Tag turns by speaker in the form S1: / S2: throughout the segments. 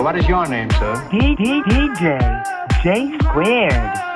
S1: What is your name, sir? D D DJ J squared.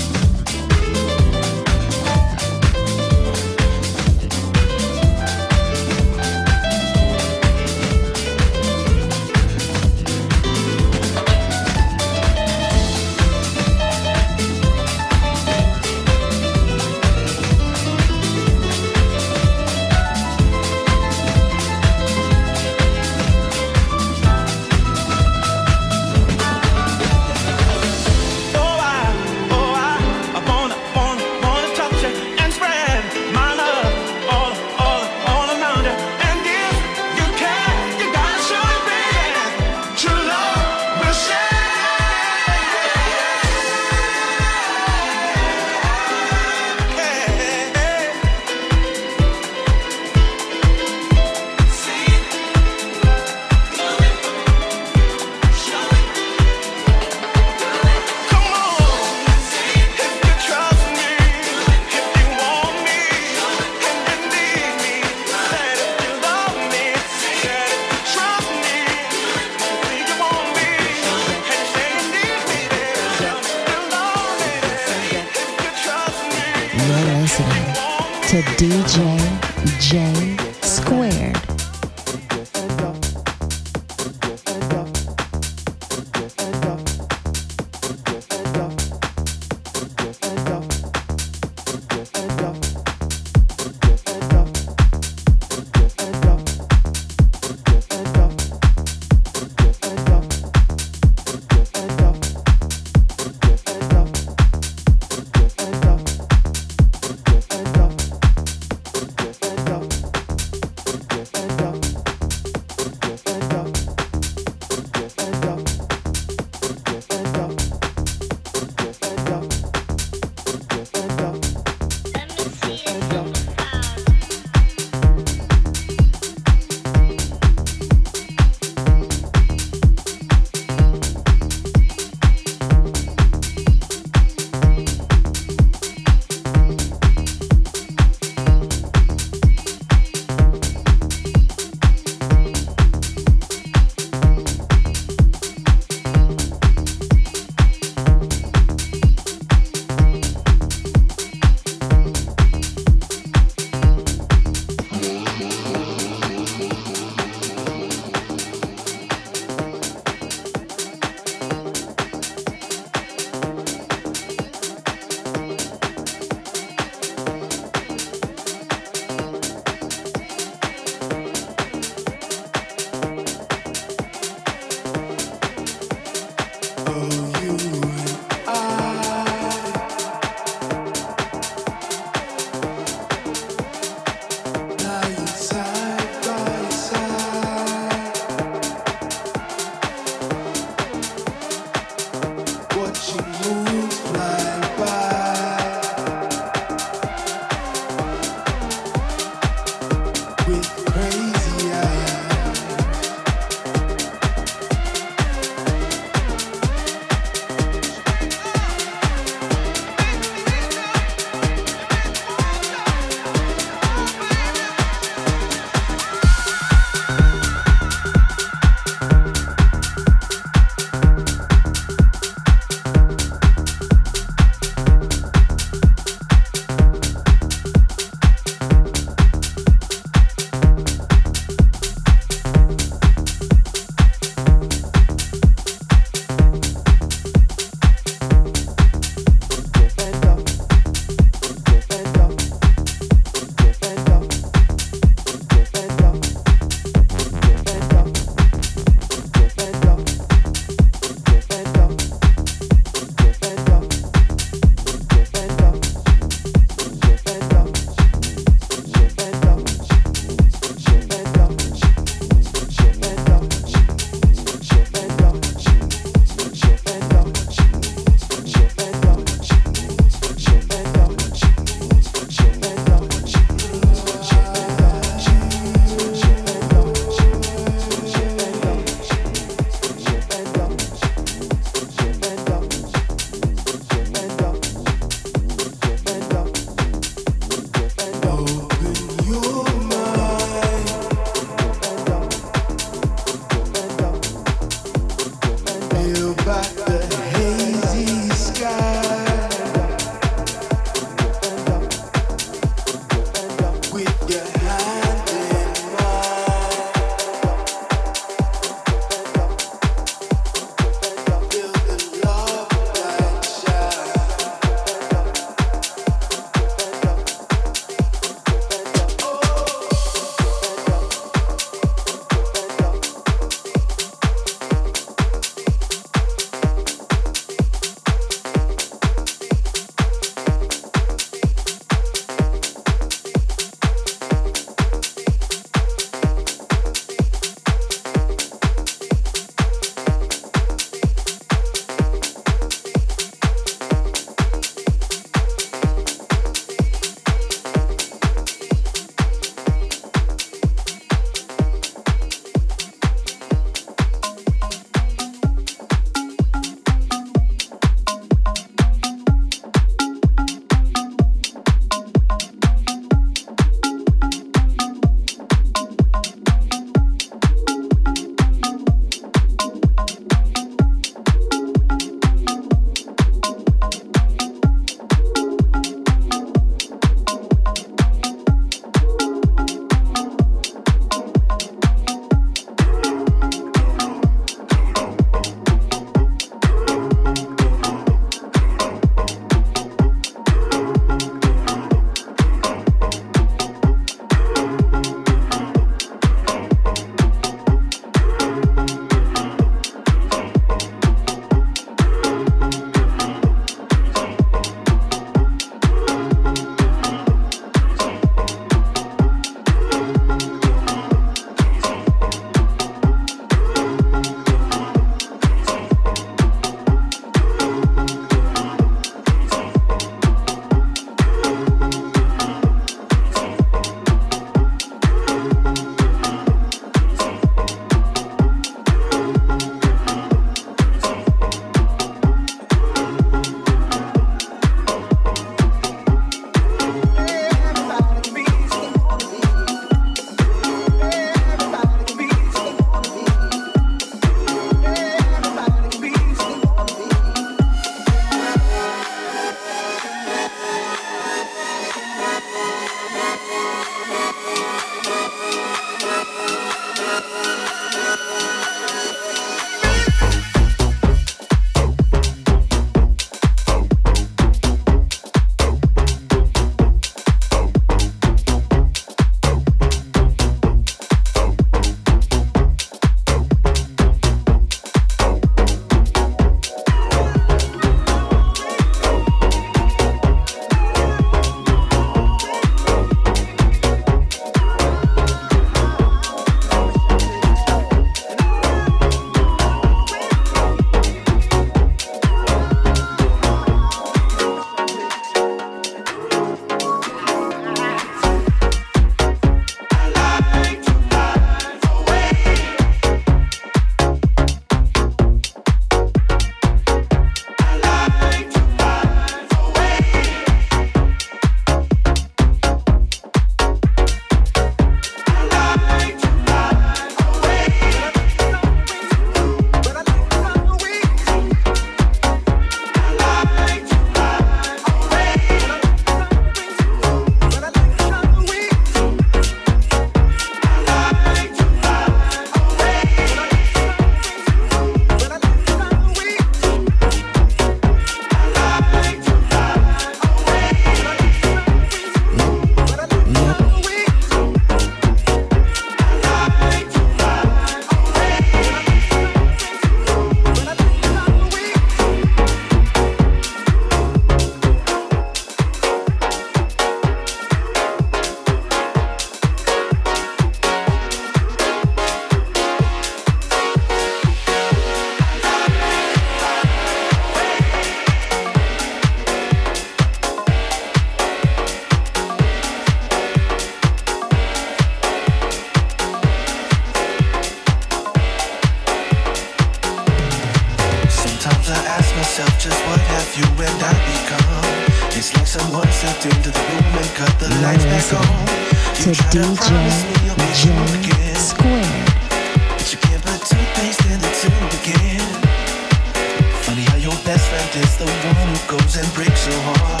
S2: Your best friend is the one who goes and breaks your heart.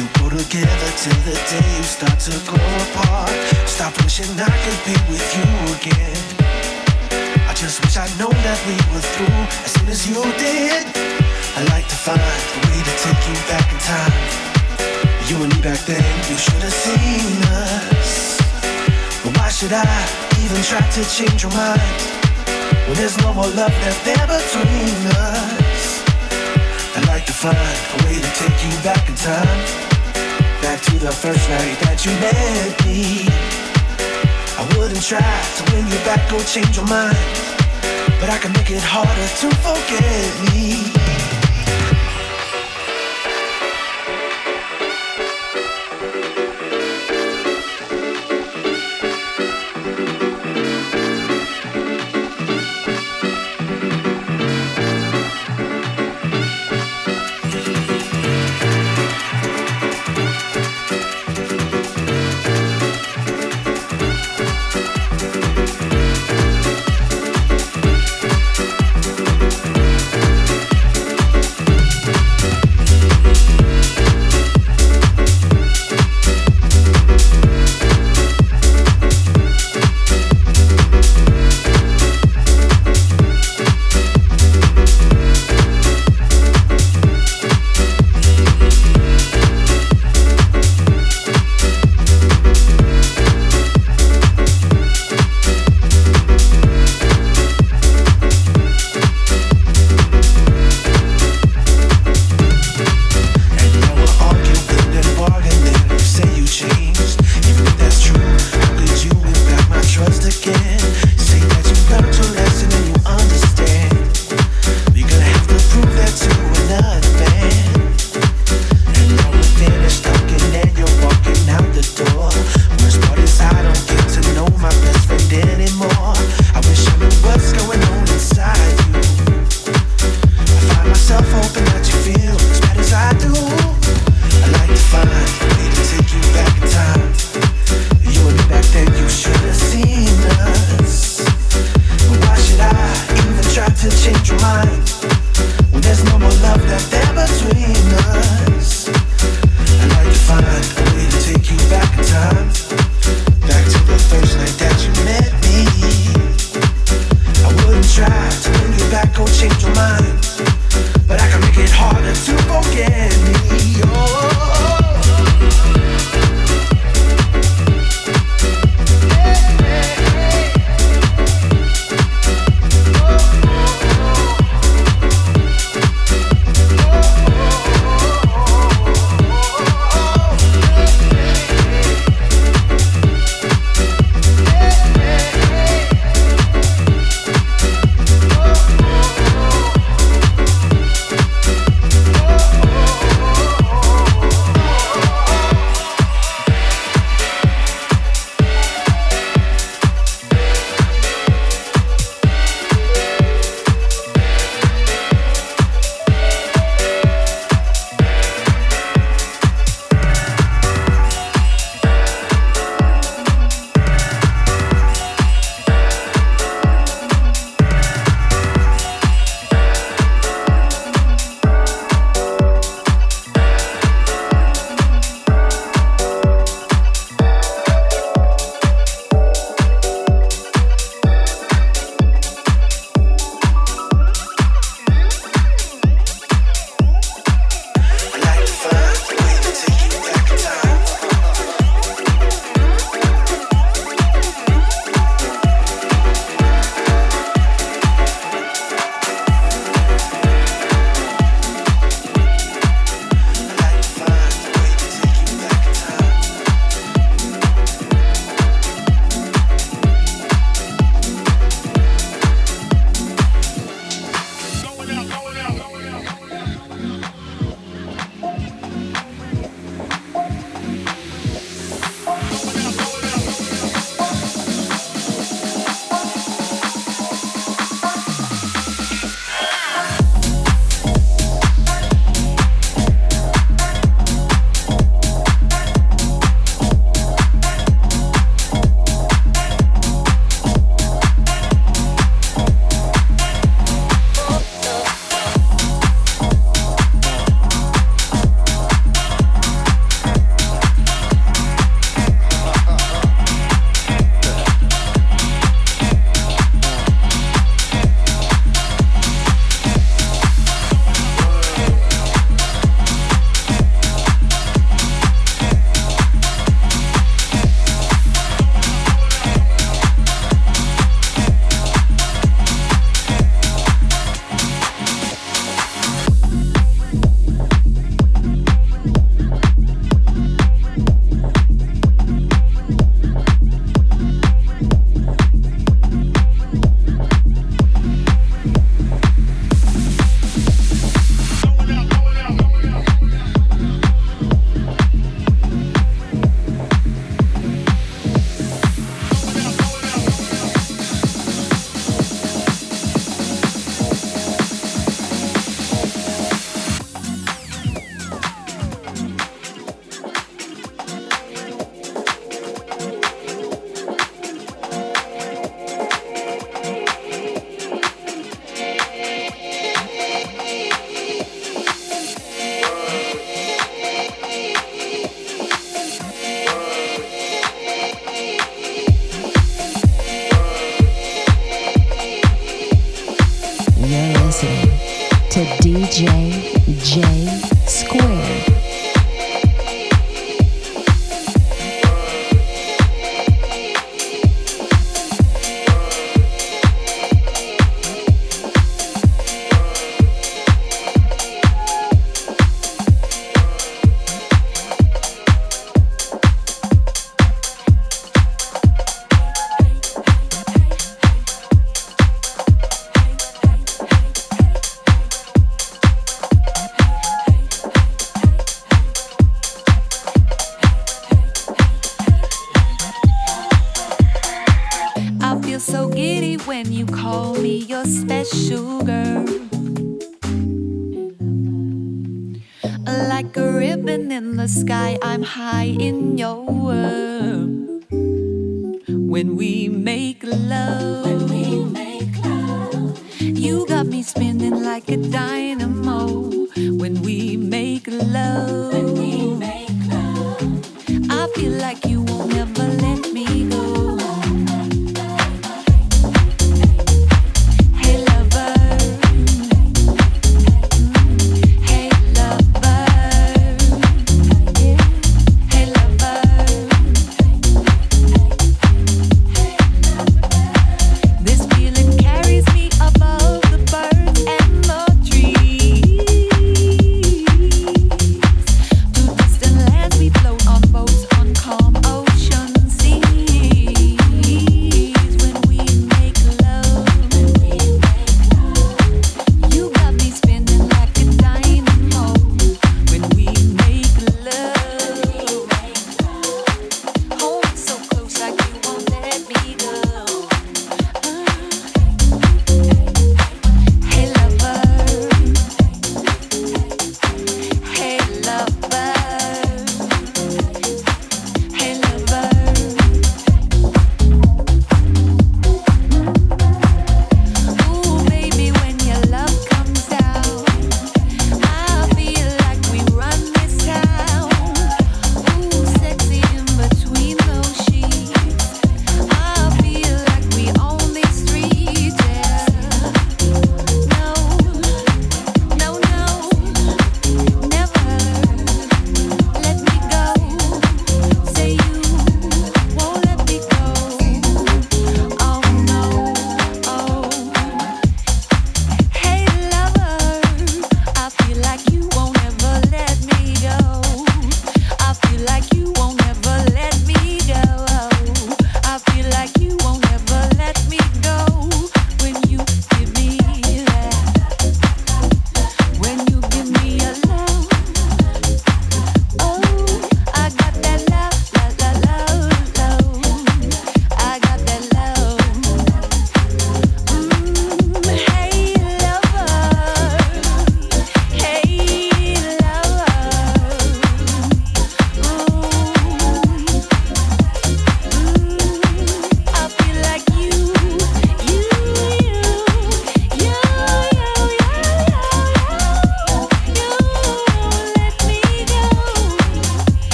S2: You go together till the day you start to go apart. Stop wishing I could be with you again. I just wish I'd known that we were through as soon as you did. I like to find a way to take you back in time. You and me back then, you should have seen us. Should I even try to change your mind when there's no more love left there between us? I'd like to find a way to take you back in time, back to the first night that you met me. I wouldn't try to win you back or change your mind, but I can make it harder to forget me.
S3: You call me your special girl. Like a ribbon in the sky, I'm high in your world. When we make love, when we make love, you got me spinning like a dynamo.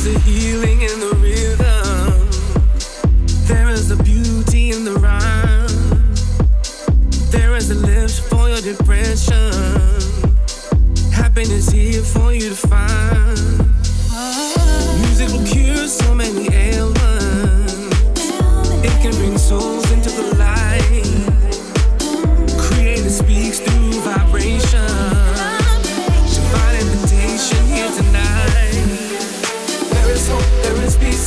S4: There's a healing in the rhythm. There is a beauty in the rhyme. There is a lift for your depression. Happiness here for you to find. Music will cure so many ailments.
S5: It can bring
S4: souls into the light. Creator speaks through vibration.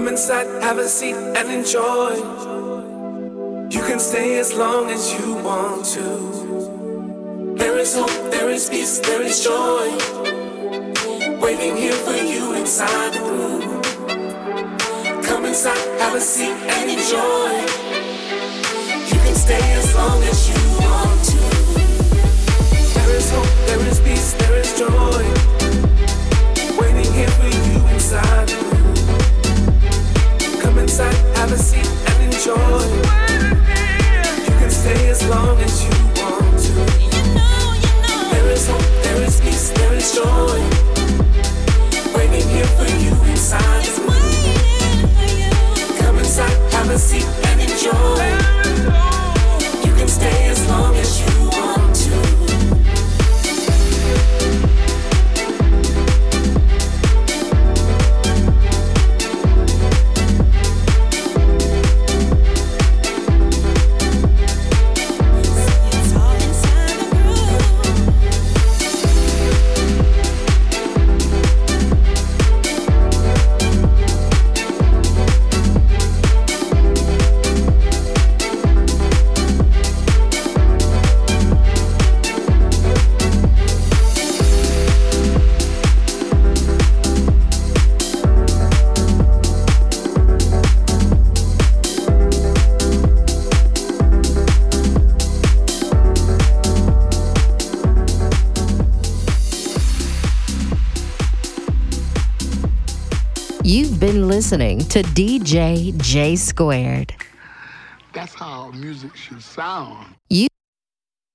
S4: Come inside, have a seat, and enjoy. You can stay as long as you want to. There is hope, there is peace, there is joy. Waiting here for you inside the room. Come inside, have a seat, and enjoy. You can stay as long as you want to. There is hope, there is peace, there is joy. Waiting here for you inside the room inside, have a seat and enjoy. You can stay as long as you want to.
S5: There
S4: is hope, there is peace, there is joy. Waiting here for you inside this
S5: room.
S4: Come inside, have a seat and enjoy. You can stay as long as
S6: listening to DJ J Squared.
S7: That's how music should sound.
S6: You